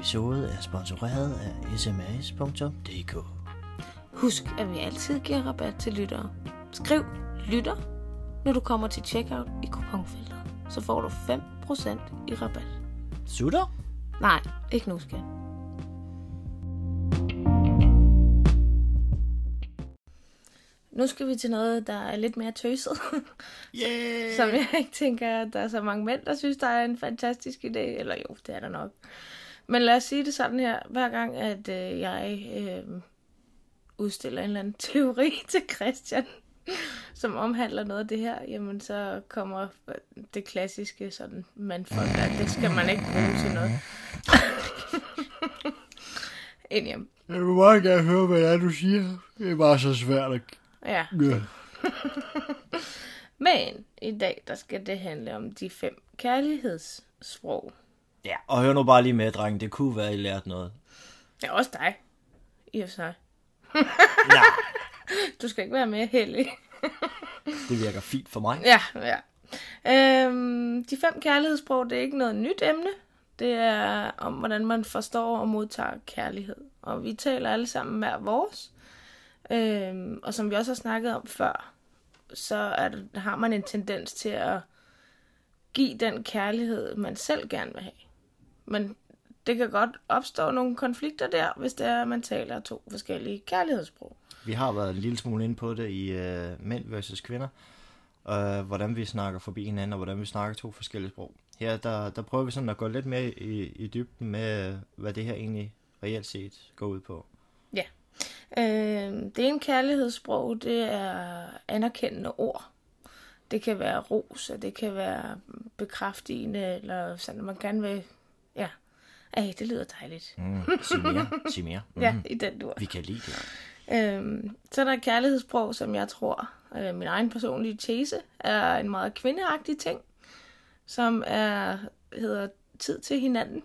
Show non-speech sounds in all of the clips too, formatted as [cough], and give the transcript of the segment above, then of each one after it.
episode er sponsoreret af sms.dk. Husk, at vi altid giver rabat til lyttere. Skriv lytter, når du kommer til checkout i kuponfeltet. Så får du 5% i rabat. Sutter? Nej, ikke nu, skat. Nu skal vi til noget, der er lidt mere tøset. [laughs] Yeah! Som jeg ikke tænker, at der er så mange mænd, der synes, der er en fantastisk idé. Eller jo, det er der nok. Men lad os sige det sådan her. Hver gang, at øh, jeg øh, udstiller en eller anden [laughs] teori til Christian, som omhandler noget af det her, jamen så kommer det klassiske sådan mandfolk, at det skal man ikke bruge til noget. [laughs] Ind hjem. Jeg vil meget gerne høre, hvad det er, du siger. Det er bare så svært at... Ja. Ja. [laughs] Men i dag, der skal det handle om de fem kærlighedssprog. Ja, og hør nu bare lige med, dreng. Det kunne være, I lærte noget. Ja, også dig. I og sig. [laughs] Nej, Du skal ikke være mere heldig. [laughs] det virker fint for mig. Ja, ja. Øhm, de fem kærlighedssprog, det er ikke noget nyt emne. Det er om, hvordan man forstår og modtager kærlighed. Og vi taler alle sammen hver vores. Øhm, og som vi også har snakket om før, så er det, har man en tendens til at give den kærlighed, man selv gerne vil have. Men det kan godt opstå nogle konflikter der, hvis det er, at man taler to forskellige kærlighedssprog. Vi har været en lille smule inde på det i uh, mænd versus kvinder. Uh, hvordan vi snakker forbi hinanden, og hvordan vi snakker to forskellige sprog. Her der, der prøver vi sådan at gå lidt mere i, i dybden med, hvad det her egentlig reelt set går ud på. Ja. Øh, det ene kærlighedssprog, det er anerkendende ord. Det kan være ros, og det kan være bekræftigende, eller sådan, at man gerne vil... Ja, Ej, det lyder dejligt. Mm, sig mere, sig mere. [laughs] Mm, Ja, i den dur. Vi kan lide det. Øhm, så er der kærlighedssprog, som jeg tror, øh, min egen personlige tese, er en meget kvindeagtig ting, som er, hedder tid til hinanden.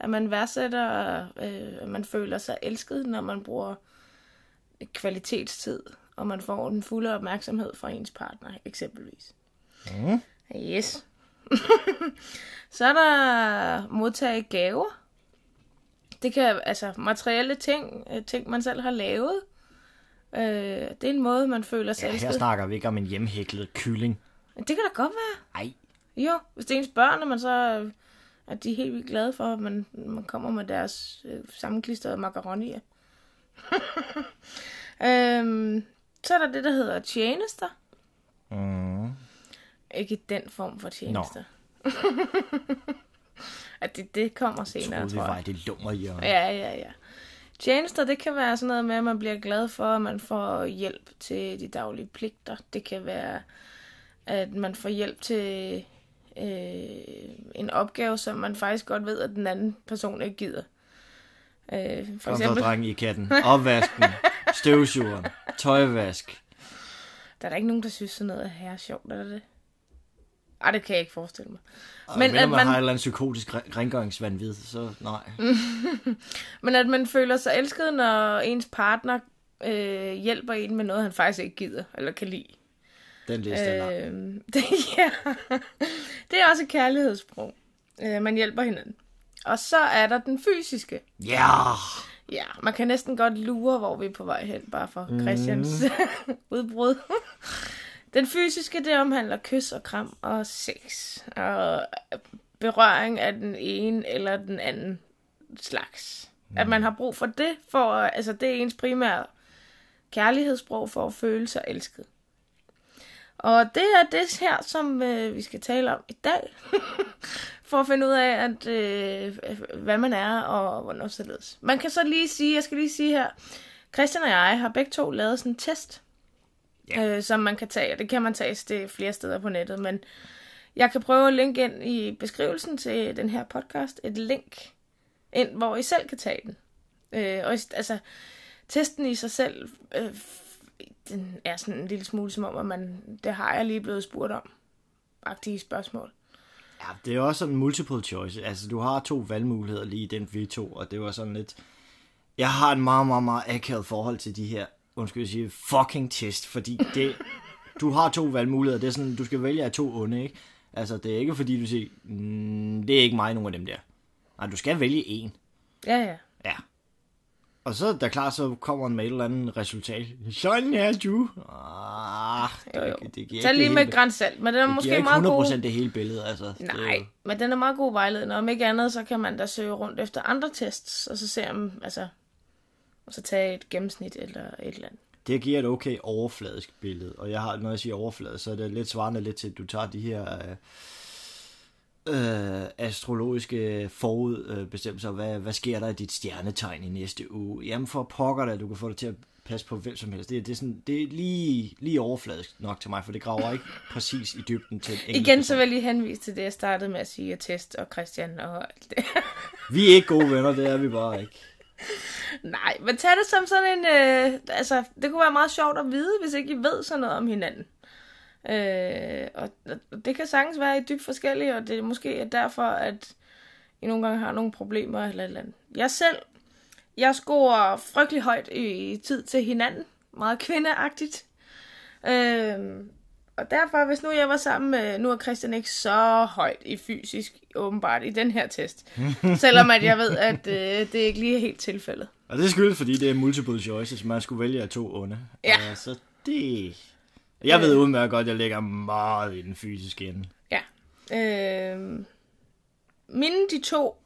At man værdsætter, øh, at man føler sig elsket, når man bruger kvalitetstid, og man får den fulde opmærksomhed fra ens partner, eksempelvis. Mm. Yes. [laughs] så er der modtage gaver. Det kan altså materielle ting, øh, ting man selv har lavet. Øh, det er en måde, man føler sig Ja, her snakker vi ikke om en hjemhæklet kylling. Det kan da godt være. Ej, Jo, hvis det er ens børn, og man så øh, er de helt vildt glade for, at man, man kommer med deres øh, sammenklistrede macaronier. [laughs] øhm, så er der det, der hedder tjenester. mm. Ikke den form for tjenester. [laughs] at det, det kommer senere, troede vi tror jeg. var i det lummer hjørne. Ja, ja, ja. Tjenester, det kan være sådan noget med, at man bliver glad for, at man får hjælp til de daglige pligter. Det kan være, at man får hjælp til øh, en opgave, som man faktisk godt ved, at den anden person ikke gider. Øh, for Kom eksempel, dreng i katten. [laughs] Opvasken, støvsugeren, tøjvask. der er der ikke nogen, der synes sådan noget er her sjovt, er det? Ej, det kan jeg ikke forestille mig. Men Men at man man- har et eller andet psykotisk re- rengøringsvandvid, så nej. [laughs] Men at man føler sig elsket, når ens partner øh, hjælper en med noget, han faktisk ikke gider eller kan lide. Den liste er. Øh, [laughs] det, ja. det er også et kærlighedssprog. Øh, man hjælper hinanden. Og så er der den fysiske. Ja! Ja, man kan næsten godt lure, hvor vi er på vej hen, bare for Christians [laughs] udbrud. Den fysiske, det omhandler kys og kram og sex. Og berøring af den ene eller den anden slags. At man har brug for det, for, altså det er ens primære kærlighedssprog for at føle sig elsket. Og det er det her, som øh, vi skal tale om i dag. [laughs] for at finde ud af, at, øh, hvad man er og hvornår således. Man kan så lige sige, jeg skal lige sige her, Christian og jeg har begge to lavet sådan en test, Ja. øh, som man kan tage, og det kan man tage det flere steder på nettet, men jeg kan prøve at linke ind i beskrivelsen til den her podcast, et link ind, hvor I selv kan tage den. Øh, og altså, testen i sig selv, øh, den er sådan en lille smule som om, at man, det har jeg lige blevet spurgt om. Agtige spørgsmål. Ja, det er også sådan multiple choice. Altså, du har to valgmuligheder lige i den V2, og det var sådan lidt... Jeg har et meget, meget, meget akavet forhold til de her, undskyld jeg sige, fucking test, fordi det... Du har to valgmuligheder, det er sådan, du skal vælge af to onde, ikke? Altså, det er ikke fordi, du siger, mm, det er ikke mig, nogen af dem der. Nej, du skal vælge en. Ja, ja. Ja. Og så det klart, så kommer en med et eller andet resultat. Sådan er du. Ah, Jo, jo. Det, det giver Tag lige det med hele- grænsalt, men den er det måske meget 100% god. det hele billede, altså. Det Nej, jo- men den er meget god vejledende. Om ikke andet, så kan man da søge rundt efter andre tests, og så se om, altså, og så tage et gennemsnit eller et eller andet. Det giver et okay overfladisk billede, og jeg har, når jeg siger overfladisk, så er det lidt svarende lidt til, at du tager de her øh, øh, astrologiske forudbestemmelser. Hvad, hvad sker der i dit stjernetegn i næste uge? Jamen for pokker da, du kan få det til at passe på hvem som helst. Det, er- det, er, sådan, det er lige, lige overfladisk nok til mig, for det graver ikke [laughs] præcis i dybden til en Igen så vil jeg lige henvise til det, jeg startede med at sige, at Test og Christian og alt det. Vi er ikke gode venner, det er vi bare ikke. [laughs] Nej, men tag det som sådan en... Øh, altså, det kunne være meget sjovt at vide, hvis ikke I ved sådan noget om hinanden. Øh, og og det kan sagtens være, at I er dybt forskellige, og det er måske derfor, at I nogle gange har nogle problemer eller et eller andet. Jeg selv, jeg scorer frygtelig højt i tid til hinanden. Meget kvindeagtigt. Øh, og derfor, hvis nu jeg var sammen med, nu er Christian ikke så højt i fysisk, åbenbart, i den her test. [laughs] Selvom at jeg ved, at øh, det ikke lige er helt tilfældet. Og det skyldes, fordi det er multiple choices, man skulle vælge af to onde. Ja. Øh, så det... Jeg ved udmærket godt, at jeg ligger meget i den fysiske ende. Ja. Øh, mine de to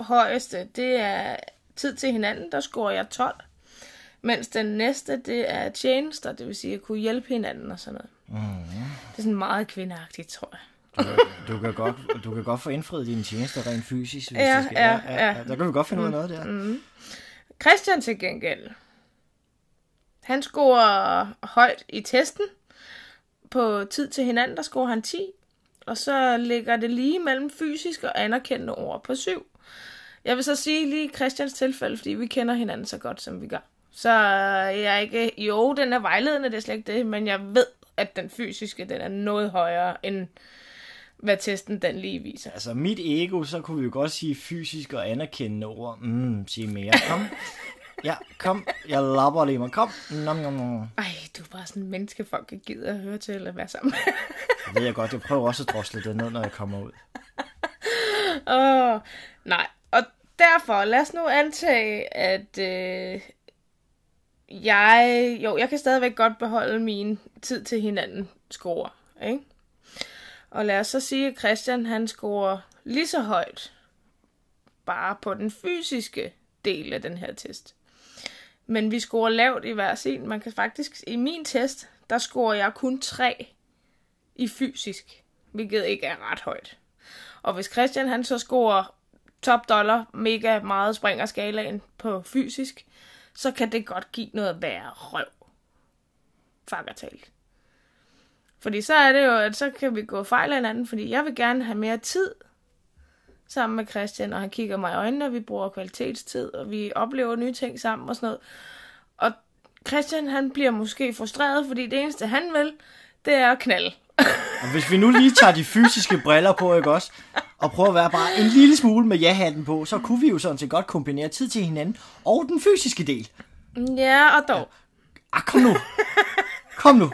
højeste, det er tid til hinanden, der scorer jeg 12. Mens den næste, det er tjenester, det vil sige at kunne hjælpe hinanden og sådan noget. Mm. Det er sådan meget kvindeagtigt, tror jeg. Du kan, du kan, godt, du kan godt få indfriet dine tjenester rent fysisk, hvis Ja, det skal. ja, ja. Der kan vi godt finde ud af noget der. Mm. Christian til gengæld, han scorer højt i testen. På tid til hinanden, der scorer han 10. Og så ligger det lige mellem fysisk og anerkendende ord på 7. Jeg vil så sige lige i Christians tilfælde, fordi vi kender hinanden så godt, som vi gør. Så jeg er ikke... Jo, den er vejledende, det er slet ikke det, men jeg ved, at den fysiske, den er noget højere, end hvad testen den lige viser. Altså, mit ego, så kunne vi jo godt sige fysisk og anerkendende ord. Mm, sige mere. Kom. [laughs] Ja, kom. Jeg lapper lige mig. Kom. Nom, nom, nom. Ej, du er bare sådan en menneske, folk ikke gider at høre til eller være sammen. Det ved jeg godt. Jeg prøver også at drosle det ned, når jeg kommer ud. [laughs] Åh, nej. Og derfor, lad os nu antage, at øh, jeg... Jo, jeg kan stadigvæk godt beholde min tid til hinanden score, ikke? Og lad os så sige, at Christian, han scorer lige så højt, bare på den fysiske del af den her test. Men vi scorer lavt i hver sin. Man kan faktisk, i min test, der scorer jeg kun 3 i fysisk, hvilket ikke er ret højt. Og hvis Christian han så scorer top dollar, mega meget springer skalaen på fysisk, så kan det godt give noget værre røv. Fakkertalt. Fordi så er det jo, at så kan vi gå fejl af hinanden, fordi jeg vil gerne have mere tid sammen med Christian, og han kigger mig i øjnene, og vi bruger kvalitetstid, og vi oplever nye ting sammen og sådan noget. Og Christian, han bliver måske frustreret, fordi det eneste, han vil, det er at knalde. Og hvis vi nu lige tager de fysiske briller på, ikke også? Og prøver at være bare en lille smule med ja-hatten på, så kunne vi jo sådan set godt kombinere tid til hinanden og den fysiske del. Ja, og dog. Ah, kom nu. Kom nu.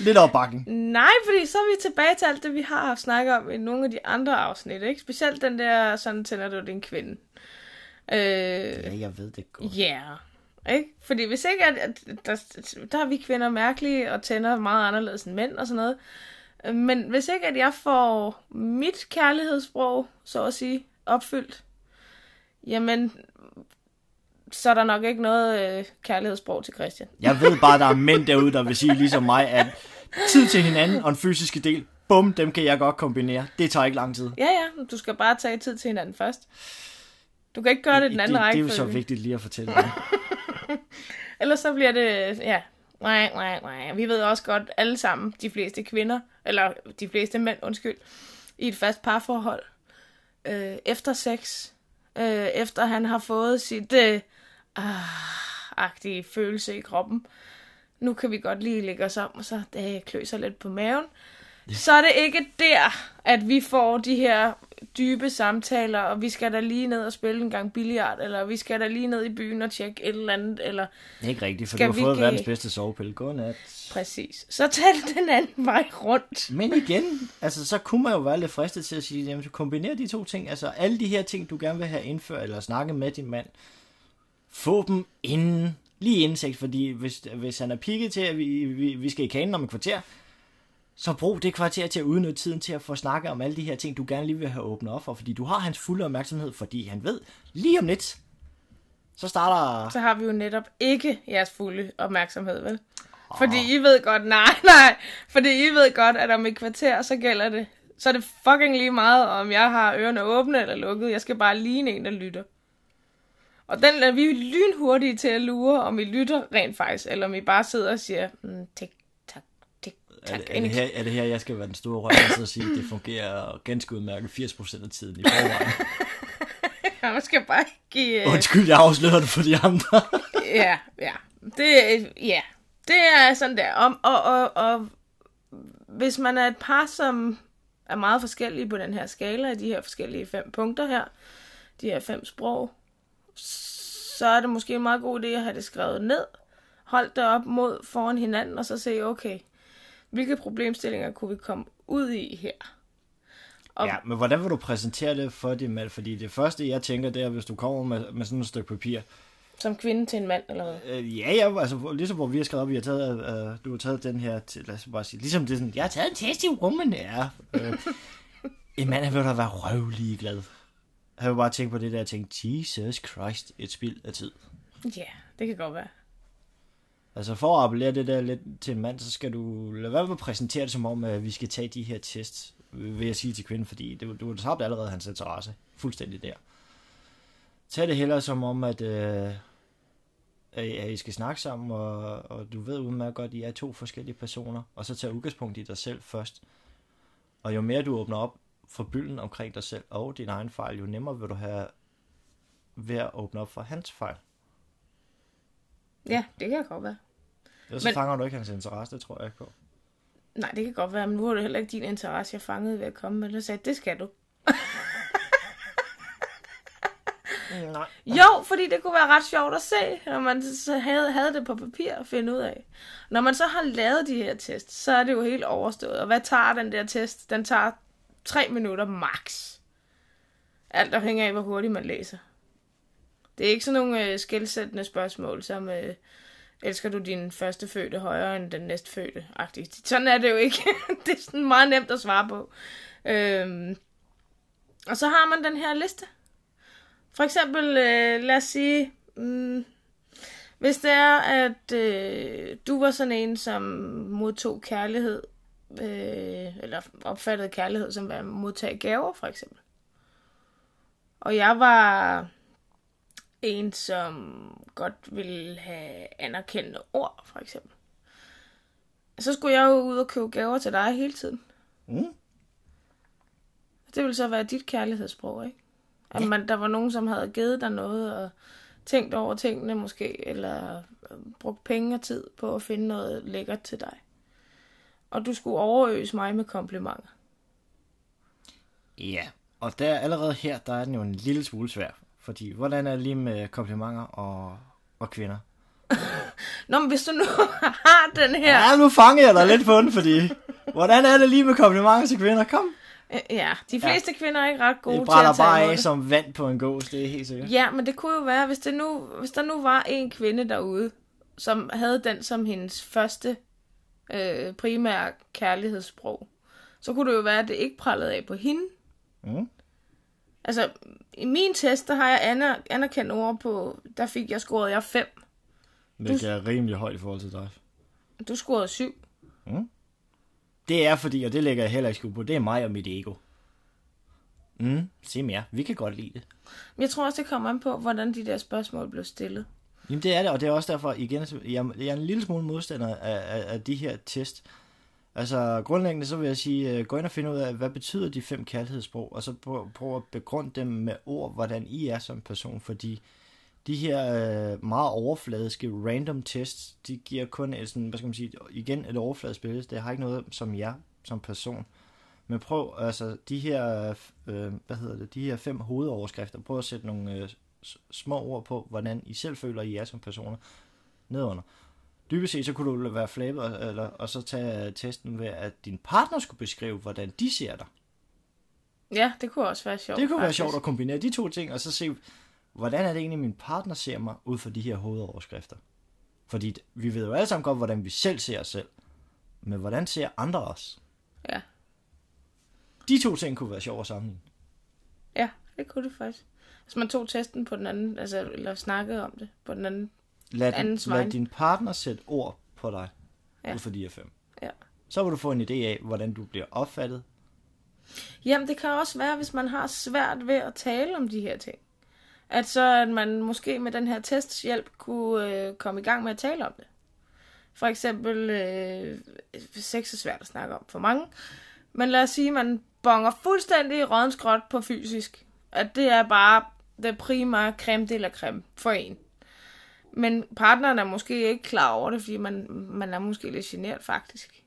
Lidt opbakning. Nej, fordi så er vi tilbage til alt det, vi har haft snakket om i nogle af de andre afsnit, ikke? Specielt den der, sådan tænder du din kvinde. Øh, Ja, jeg ved det godt. Ja, yeah. ikke? Fordi hvis ikke, at, at der, der er vi kvinder mærkelige og tænder meget anderledes end mænd og sådan noget. Men hvis ikke, at jeg får mit kærlighedssprog, så at sige, opfyldt, jamen, så er der nok ikke noget øh, kærlighedssprog til Christian. Jeg ved [laughs] bare, der er mænd derude, der vil sige ligesom mig, at tid til hinanden og den fysiske del, bum, dem kan jeg godt kombinere. Det tager ikke lang tid. Ja, ja, du skal bare tage tid til hinanden først. Du kan ikke gøre det i den anden det, det er række. jo så vigtigt lige at fortælle [laughs] dig. Ellers så bliver det, ja, nej, nej, nej. Vi ved også godt alle sammen, de fleste kvinder, eller de fleste mænd, undskyld, i et fast parforhold, øh, efter sex, øh, efter han har fået sit øh, ah, agtige følelse i kroppen. Nu kan vi godt lige lægge os om, og så det kløser lidt på maven. Så er det ikke der, at vi får de her dybe samtaler, og vi skal da lige ned og spille en gang billiard, eller vi skal da lige ned i byen og tjekke et eller andet, eller Ikke rigtigt, for du har fået verdens bedste sovepille. Godnat. præcis. Så tag den anden vej rundt. Men igen, altså så kunne man jo være lidt fristet til at sige, jamen du kombinerer de to ting, altså alle de her ting, du gerne vil have indført, eller snakke med din mand, få dem inden, lige inden sex, fordi hvis, hvis han er pigget til, at vi, vi, vi skal i kanen om et kvarter, så brug det kvarter til at udnytte tiden til at få snakket om alle de her ting, du gerne lige vil have åbnet op for, fordi du har hans fulde opmærksomhed, fordi han ved, lige om lidt, så starter... Så har vi jo netop ikke jeres fulde opmærksomhed, vel? Fordi I ved godt, [laughs] nej, nej, fordi I ved godt, at om et kvarter, så gælder det. Så er det fucking lige meget, om jeg har ørerne åbne eller lukket. Jeg skal bare ligne en, der lytter. Og den er vi lynhurtige til at lure, om I lytter rent faktisk, eller om I bare sidder og siger, mm, tik, tak, tik, Er tak. det, er, det her, er det her, jeg skal være den store røv, og sige, at det fungerer ganske udmærket 80% af tiden i forvejen. [laughs] Man skal bare give... øh, Undskyld, jeg afslører det for de andre. [laughs] Ja, ja. Det, er- ja. det er sådan der. Og, og, og, og hvis man er et par, som er meget forskellige på den her skala, af de her forskellige fem punkter her, de her fem sprog, så er det måske en meget god idé at have det skrevet ned, hold det op mod foran hinanden, og så se, okay, hvilke problemstillinger kunne vi komme ud i her? Og- Ja, men hvordan vil du præsentere det for din mand? Fordi det første, jeg tænker, det er, hvis du kommer med, med sådan et stykke papir. Som kvinde til en mand, eller hvad? Øh, ja, ja, altså ligesom hvor vi har skrevet op, vi har taget, øh, du har taget den her, til, lad os bare sige, ligesom det er sådan, jeg har taget en test i woman, ja. Øh, [laughs] en mand, han vil da være røvlig glad. Han vil bare tænke på det der, og tænke, Jesus Christ, et spild af tid. Ja, det kan godt være. Altså for at appellere det der lidt til en mand, så skal du lade være med at præsentere det som om, at vi skal tage de her tests, vil jeg sige til kvinden, fordi det, du har tabt allerede hans interesse. Fuldstændig der. Tag det hellere som om, at, øh, at, at I skal snakke sammen, og, og du ved udmærket godt, at I er to forskellige personer, og så tag udgangspunkt i dig selv først. Og jo mere du åbner op for bylden omkring dig selv og din egen fejl, jo nemmere vil du have ved at åbne op for hans fejl. Ja, det kan godt være. Ellers så Men- fanger du ikke hans interesse, det tror jeg ikke på. Nej, det kan godt være, men nu var det heller ikke din interesse, jeg fangede ved at komme med det. Jeg sagde, det skal du. [laughs] Nej. Jo, fordi det kunne være ret sjovt at se, når man så havde, havde det på papir og finde ud af. Når man så har lavet de her tests, så er det jo helt overstået. Og hvad tager den der test? Den tager tre minutter max. Alt afhænger af, hvor hurtigt man læser. Det er ikke sådan nogle øh, skældsættende spørgsmål, som øh, elsker du din første fødte højere end den næstfødte? Agtigt. Sådan er det jo ikke. [laughs] det er sådan meget nemt at svare på. Øhm, og så har man den her liste. For eksempel, øh, lad os sige, mm, hvis det er, at øh, du var sådan en, som modtog kærlighed, øh, eller opfattede kærlighed som at modtage gaver, for eksempel. Og jeg var en, som godt ville have anerkendende ord, for eksempel. Så skulle jeg jo ud og købe gaver til dig hele tiden. Mm. Det ville så være dit kærlighedssprog, ikke? At man, der var nogen, som havde givet dig noget, og tænkt over tingene måske, eller brugt penge og tid på at finde noget lækkert til dig. Og du skulle overøse mig med komplimenter. Ja, og der allerede her, der er den jo en lille smule svær. Fordi, hvordan er det lige med komplimenter og, og kvinder? [laughs] Nå, men hvis du nu [laughs] har den her... Ja, nu fanger jeg dig lidt på den, fordi... Hvordan er det lige med komplimenter til kvinder? Kom. Øh, Ja, de fleste ja. kvinder er ikke ret gode Det til at tage bare af det. som vand på en gås, det er helt sikkert. Ja, men det kunne jo være, hvis, det nu, hvis der nu var en kvinde derude, som havde den som hendes første øh, primære kærlighedssprog, så kunne det jo være, at det ikke prallede af på hende. Mm. Altså, i min test, der har jeg aner, anerkendt ord på, der fik jeg scoret jeg 5. Det er rimelig højt i forhold til dig. Du scorede 7. Det er fordi, og det lægger jeg heller ikke på, det er mig og mit ego. Mm, se mere. Vi kan godt lide det. Men jeg tror også, det kommer an på, hvordan de der spørgsmål blev stillet. Jamen det er det, og det er også derfor, igen, jeg, jeg er en lille smule modstander af, af, af de her test. Altså, grundlæggende så vil jeg sige, øh, gå ind og finde ud af, hvad betyder de fem kærlighedssprog, og så prøv, prøv at begrunde dem med ord, hvordan I er som person, fordi de her øh, meget overfladiske random tests, de giver kun et, sådan, hvad skal man sige, igen et overfladisk billede. Det har ikke noget som jer som person. Men prøv, altså de her, øh, hvad hedder det, de her fem hovedoverskrifter, prøv at sætte nogle øh, små ord på, hvordan I selv føler, I er som personer nedunder. Dybest set, så kunne du være flabet, eller, og så tage testen ved, at din partner skulle beskrive, hvordan de ser dig. Ja, det kunne også være sjovt. Det kunne faktisk. være sjovt at kombinere de to ting, og så se, hvordan er det egentlig, min partner ser mig ud fra de her hovedoverskrifter. Fordi vi ved jo alle sammen godt, hvordan vi selv ser os selv. Men hvordan ser andre os? Ja. De to ting kunne være sjove at sammenligne. Ja, det kunne det faktisk. Hvis man tog testen på den anden, altså, eller snakkede om det på den anden. Lad, din, Andens lad din partner sætte ord på dig, Ja. ud fra de her fem. Ja. Så vil du få en idé af, hvordan du bliver opfattet. Jamen, det kan også være, hvis man har svært ved at tale om de her ting. At så at man måske med den her tests hjælp kunne øh, komme i gang med at tale om det. For eksempel, øh, sex er svært at snakke om for mange. Men lad os sige, at man bonger fuldstændig rådenskrot på fysisk. At det er bare det primære creme de la creme for en. Men partneren er måske ikke klar over det, fordi man, man er måske lidt generet faktisk.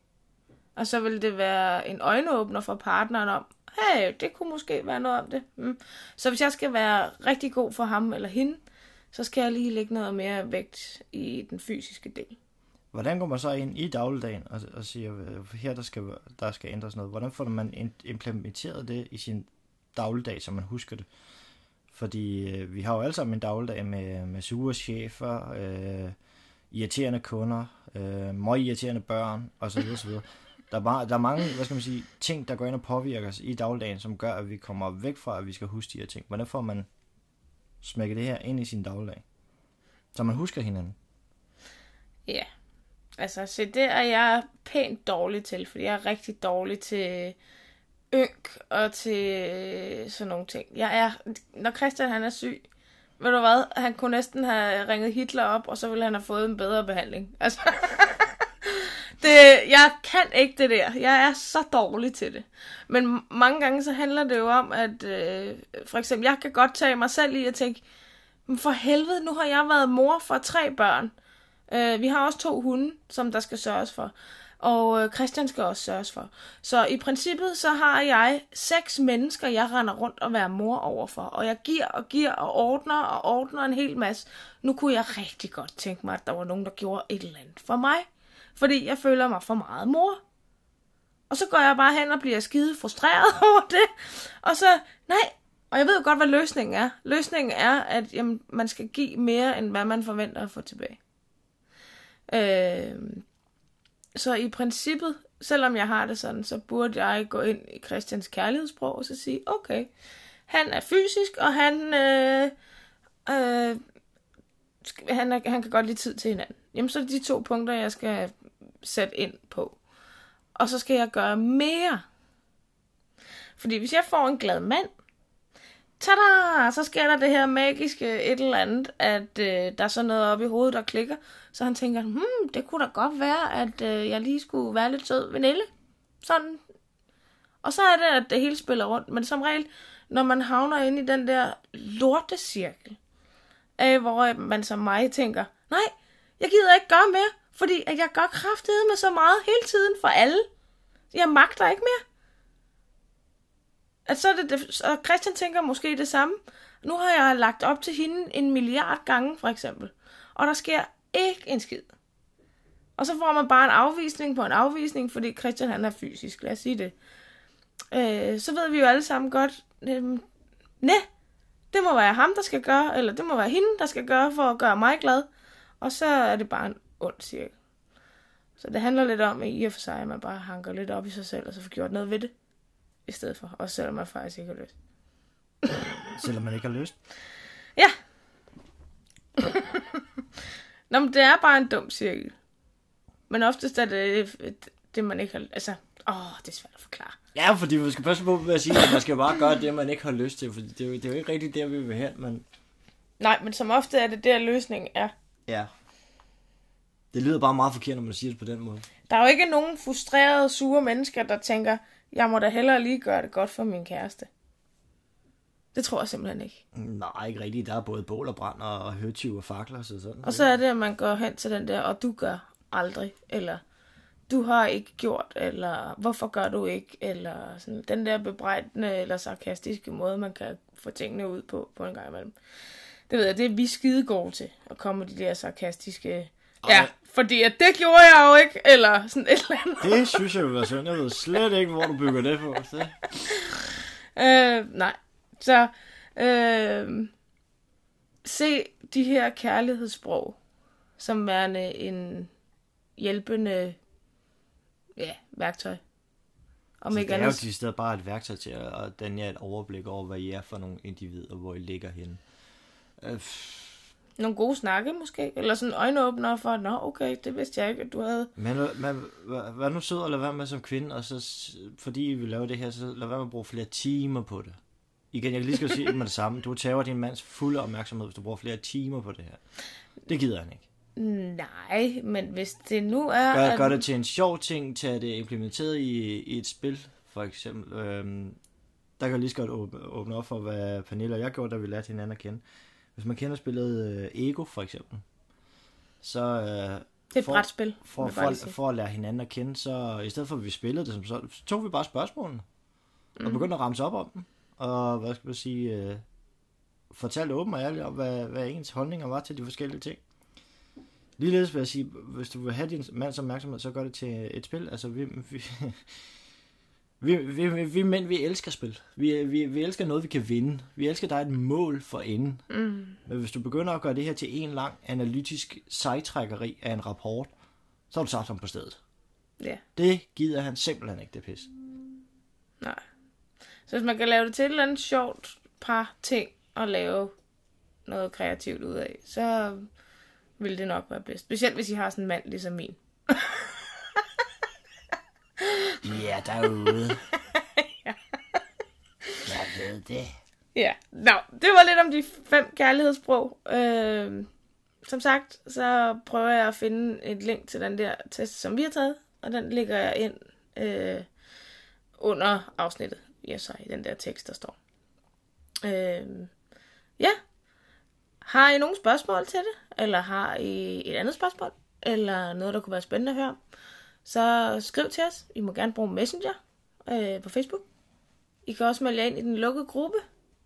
Og så vil det være en øjenåbner for partneren om, hey, det kunne måske være noget om det. Mm. Så hvis jeg skal være rigtig god for ham eller hende, så skal jeg lige lægge noget mere vægt i den fysiske del. Hvordan går man så ind i dagligdagen og, og siger, øh, her der skal, der skal ændres noget? Hvordan får man implementeret det i sin dagligdag, så man husker det? Fordi øh, vi har jo alle sammen en dagligdag med, med sure chefer, øh, irriterende kunder, øh, meget irriterende børn osv. osv. Der er, bare, der er mange hvad skal man sige, ting, der går ind og påvirker os i dagligdagen, som gør, at vi kommer væk fra, at vi skal huske de her ting. Hvordan får man smækket det her ind i sin dagligdag? Så man husker hinanden. Ja, altså se, det er jeg pænt dårlig til, fordi jeg er rigtig dårlig til ynk og til øh, sådan nogle ting. Jeg er, når Christian han er syg, ved du hvad, han kunne næsten have ringet Hitler op, og så ville han have fået en bedre behandling. [laughs] Altså, det, jeg kan ikke det der. Jeg er så dårlig til det. Men mange gange så handler det jo om, at øh, for eksempel, jeg kan godt tage mig selv i at tænke, "Men for helvede, nu har jeg været mor for tre børn. Øh, vi har også to hunde, som der skal sørges for. Og øh, Christian skal også sørges for. Så i princippet, så har jeg seks mennesker, jeg render rundt og være mor overfor. Og jeg giver og giver og ordner og ordner en hel masse. Nu kunne jeg rigtig godt tænke mig, at der var nogen, der gjorde et eller andet for mig. Fordi jeg føler mig for meget mor. Og så går jeg bare hen og bliver skide frustreret [laughs] over det. Og så, nej, og jeg ved jo godt, hvad løsningen er. Løsningen er, at jamen, man skal give mere, end hvad man forventer at få tilbage. Øh, så i princippet, selvom jeg har det sådan, så burde jeg gå ind i Christians kærlighedssprog og så sige, okay, han er fysisk, og han, øh, øh, skal- han, er, han kan godt lide tid til hinanden. Jamen, så er det de to punkter, jeg skal sætte ind på. Og så skal jeg gøre mere. Fordi hvis jeg får en glad mand, tada, så sker der det her magiske et eller andet, at øh, der er sådan noget oppe i hovedet, der klikker. Så han tænker, hmm, det kunne da godt være, at øh, jeg lige skulle være lidt sød ved Nelle. Sådan. Og så er det, at det hele spiller rundt. Men som regel, når man havner ind i den der lortecirkel, af hvor øh, man som mig tænker, nej, jeg gider ikke gøre mere, fordi at jeg gør kraftede med så meget hele tiden for alle. Jeg magter ikke mere. At så er det, det, og Christian tænker måske det samme. Nu har jeg lagt op til hende en milliard gange, for eksempel. Og der sker ikke en skid. Og så får man bare en afvisning på en afvisning, fordi Christian han er fysisk, lad os sige det. Øh, så ved vi jo alle sammen godt, øh, nej, det må være ham, der skal gøre, eller det må være hende, der skal gøre for at gøre mig glad. Og så er det bare en ond cirkel. Så det handler lidt om, at i og for sig, at man bare hanker lidt op i sig selv, og så får gjort noget ved det. I stedet for, også selvom man faktisk ikke har lyst. Selvom man ikke har lyst. Ja. [laughs] Nå, men det er bare en dum cirkel. Men oftest er det det, man ikke har... Altså, åh, det er svært at forklare. Ja, fordi man skal passe på med at sige, at man skal bare gøre det, man ikke har lyst til, for det er jo, det er jo ikke rigtigt der, vi vil hen, men Nej, men som ofte er det der løsningen er. ja. Det lyder bare meget forkert, når man siger det på den måde. Der er jo ikke nogen frustrerede, sure mennesker, der tænker, jeg må da hellere lige gøre det godt for min kæreste. Det tror jeg simpelthen ikke. Nej, ikke rigtigt. Der er både bål og brand og høtyv og fakler, så sådan. Og så er det, at man går hen til den der, og du gør aldrig, eller du har ikke gjort, eller hvorfor gør du ikke, eller sådan, den der bebrejdende eller sarkastiske måde, man kan få tingene ud på, på en gang imellem. Det ved jeg, det er vi skide gode til, at komme med de der sarkastiske, ja, fordi at det gjorde jeg jo ikke, eller sådan et eller andet. Det synes jeg vil være synd. Jeg ved slet ikke, hvor du bygger det på. Så. Øh, nej, så øh, se de her kærlighedssprog som værende en hjælpende ja, værktøj. Om Så ikke det er jo andet. de steder bare et værktøj til at, danne jer et overblik over, hvad I er for nogle individer, hvor I ligger henne. Øh, Nogle gode snakke måske, eller sådan øjenåbner for, nå okay, det vidste jeg ikke, at du havde. Men hvad, hvad, nu sød at lade være med som kvinde, og så fordi I vil lave det her, så lad være med at bruge flere timer på det. Igen, jeg kan lige skal sige med det samme. Du tager din mands fulde opmærksomhed, hvis du bruger flere timer på det her. Det gider han ikke. Nej, men hvis det nu er... Gør, at- gør det til en sjov ting, tag det implementeret i, i et spil, for eksempel. Øhm, der kan jeg lige så godt åbne, åbne op for, hvad Pernille og jeg gjorde, da vi lærte hinanden at kende. Hvis man kender spillet øh, Ego, for eksempel, så øh, Det er et for- brætspil. for, for, sige. for at lære hinanden at kende, så i stedet for at vi spillede det som så, så tog vi bare spørgsmålene, og begyndte at ramse op om dem, og hvad skal man sige, øh, fortalte åben og ærligt om, hvad, hvad ens holdninger var til de forskellige ting. Ligeledes vil jeg sige, hvis du vil have din mands opmærksomhed, så gør det til et spil. Altså, vi, vi, vi, vi, vi, mænd, vi elsker spil. Vi, vi, vi elsker noget, vi kan vinde. Vi elsker, at der er et mål for enden. Mm. Men hvis du begynder at gøre det her til en lang analytisk sejtrækkeri af en rapport, så er du sagt ham på stedet. Ja, Det gider han simpelthen ikke, det pis. nej. Så hvis man kan lave det til et eller andet sjovt par ting, og lave noget kreativt ud af, så vil det nok være bedst. Specielt hvis I har sådan en mand ligesom min. [laughs] Ja, derude. [laughs] Jeg ved det. Ja, Nå, det var lidt om de fem kærlighedssprog. Øh, som sagt, så prøver jeg at finde et link til den der test, som vi har taget, og den lægger jeg ind øh, under afsnittet, ja, så i den der tekst, der står. Øh, ja, har I nogle spørgsmål til det? Eller har I et andet spørgsmål? Eller noget, der kunne være spændende at høre om? Så skriv til os. I må gerne bruge Messenger øh, på Facebook. I kan også melde jer ind i den lukkede gruppe,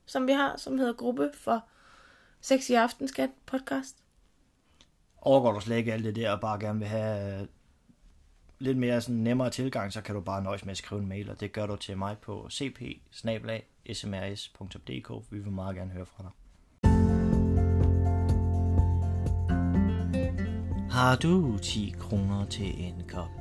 som vi har, som hedder Gruppe for Sex i Aftenskat podcast. Overgår du slet ikke alt det der, og bare gerne vil have øh, lidt mere sådan nemmere tilgang, så kan du bare nøjes med at skrive en mail, og det gør du til mig på cp smrs.dk. Vi vil meget gerne høre fra dig. Har du 10 kroner til en kop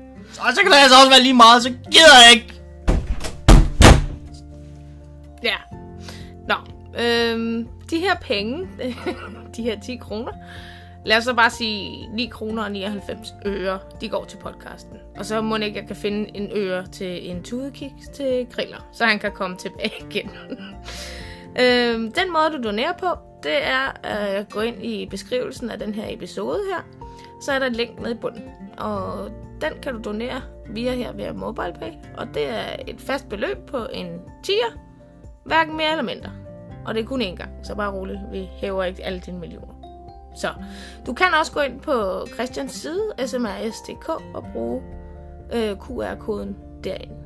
Og så kan det altså også være lige meget, så gider jeg ikke. Ja. Nå, øhm, de her penge, [laughs] de her 10 kroner, lad os så bare sige 9 kroner og 99 øre, de går til podcasten. Og så må ikke, jeg kan finde en øre til en tudekiks til griller, så han kan komme tilbage [laughs] igen. øhm, den måde, du donerer på, det er at gå ind i beskrivelsen af den her episode her. Så er der et link nede i bunden. Og den kan du donere via her via MobilePay. Og det er et fast beløb på en 10'er. Hverken mere eller mindre. Og det er kun én gang, så bare roligt. Vi hæver ikke alle dine millioner. Så du kan også gå ind på Christians side, smrs.dk, og bruge øh, QR-koden derinde.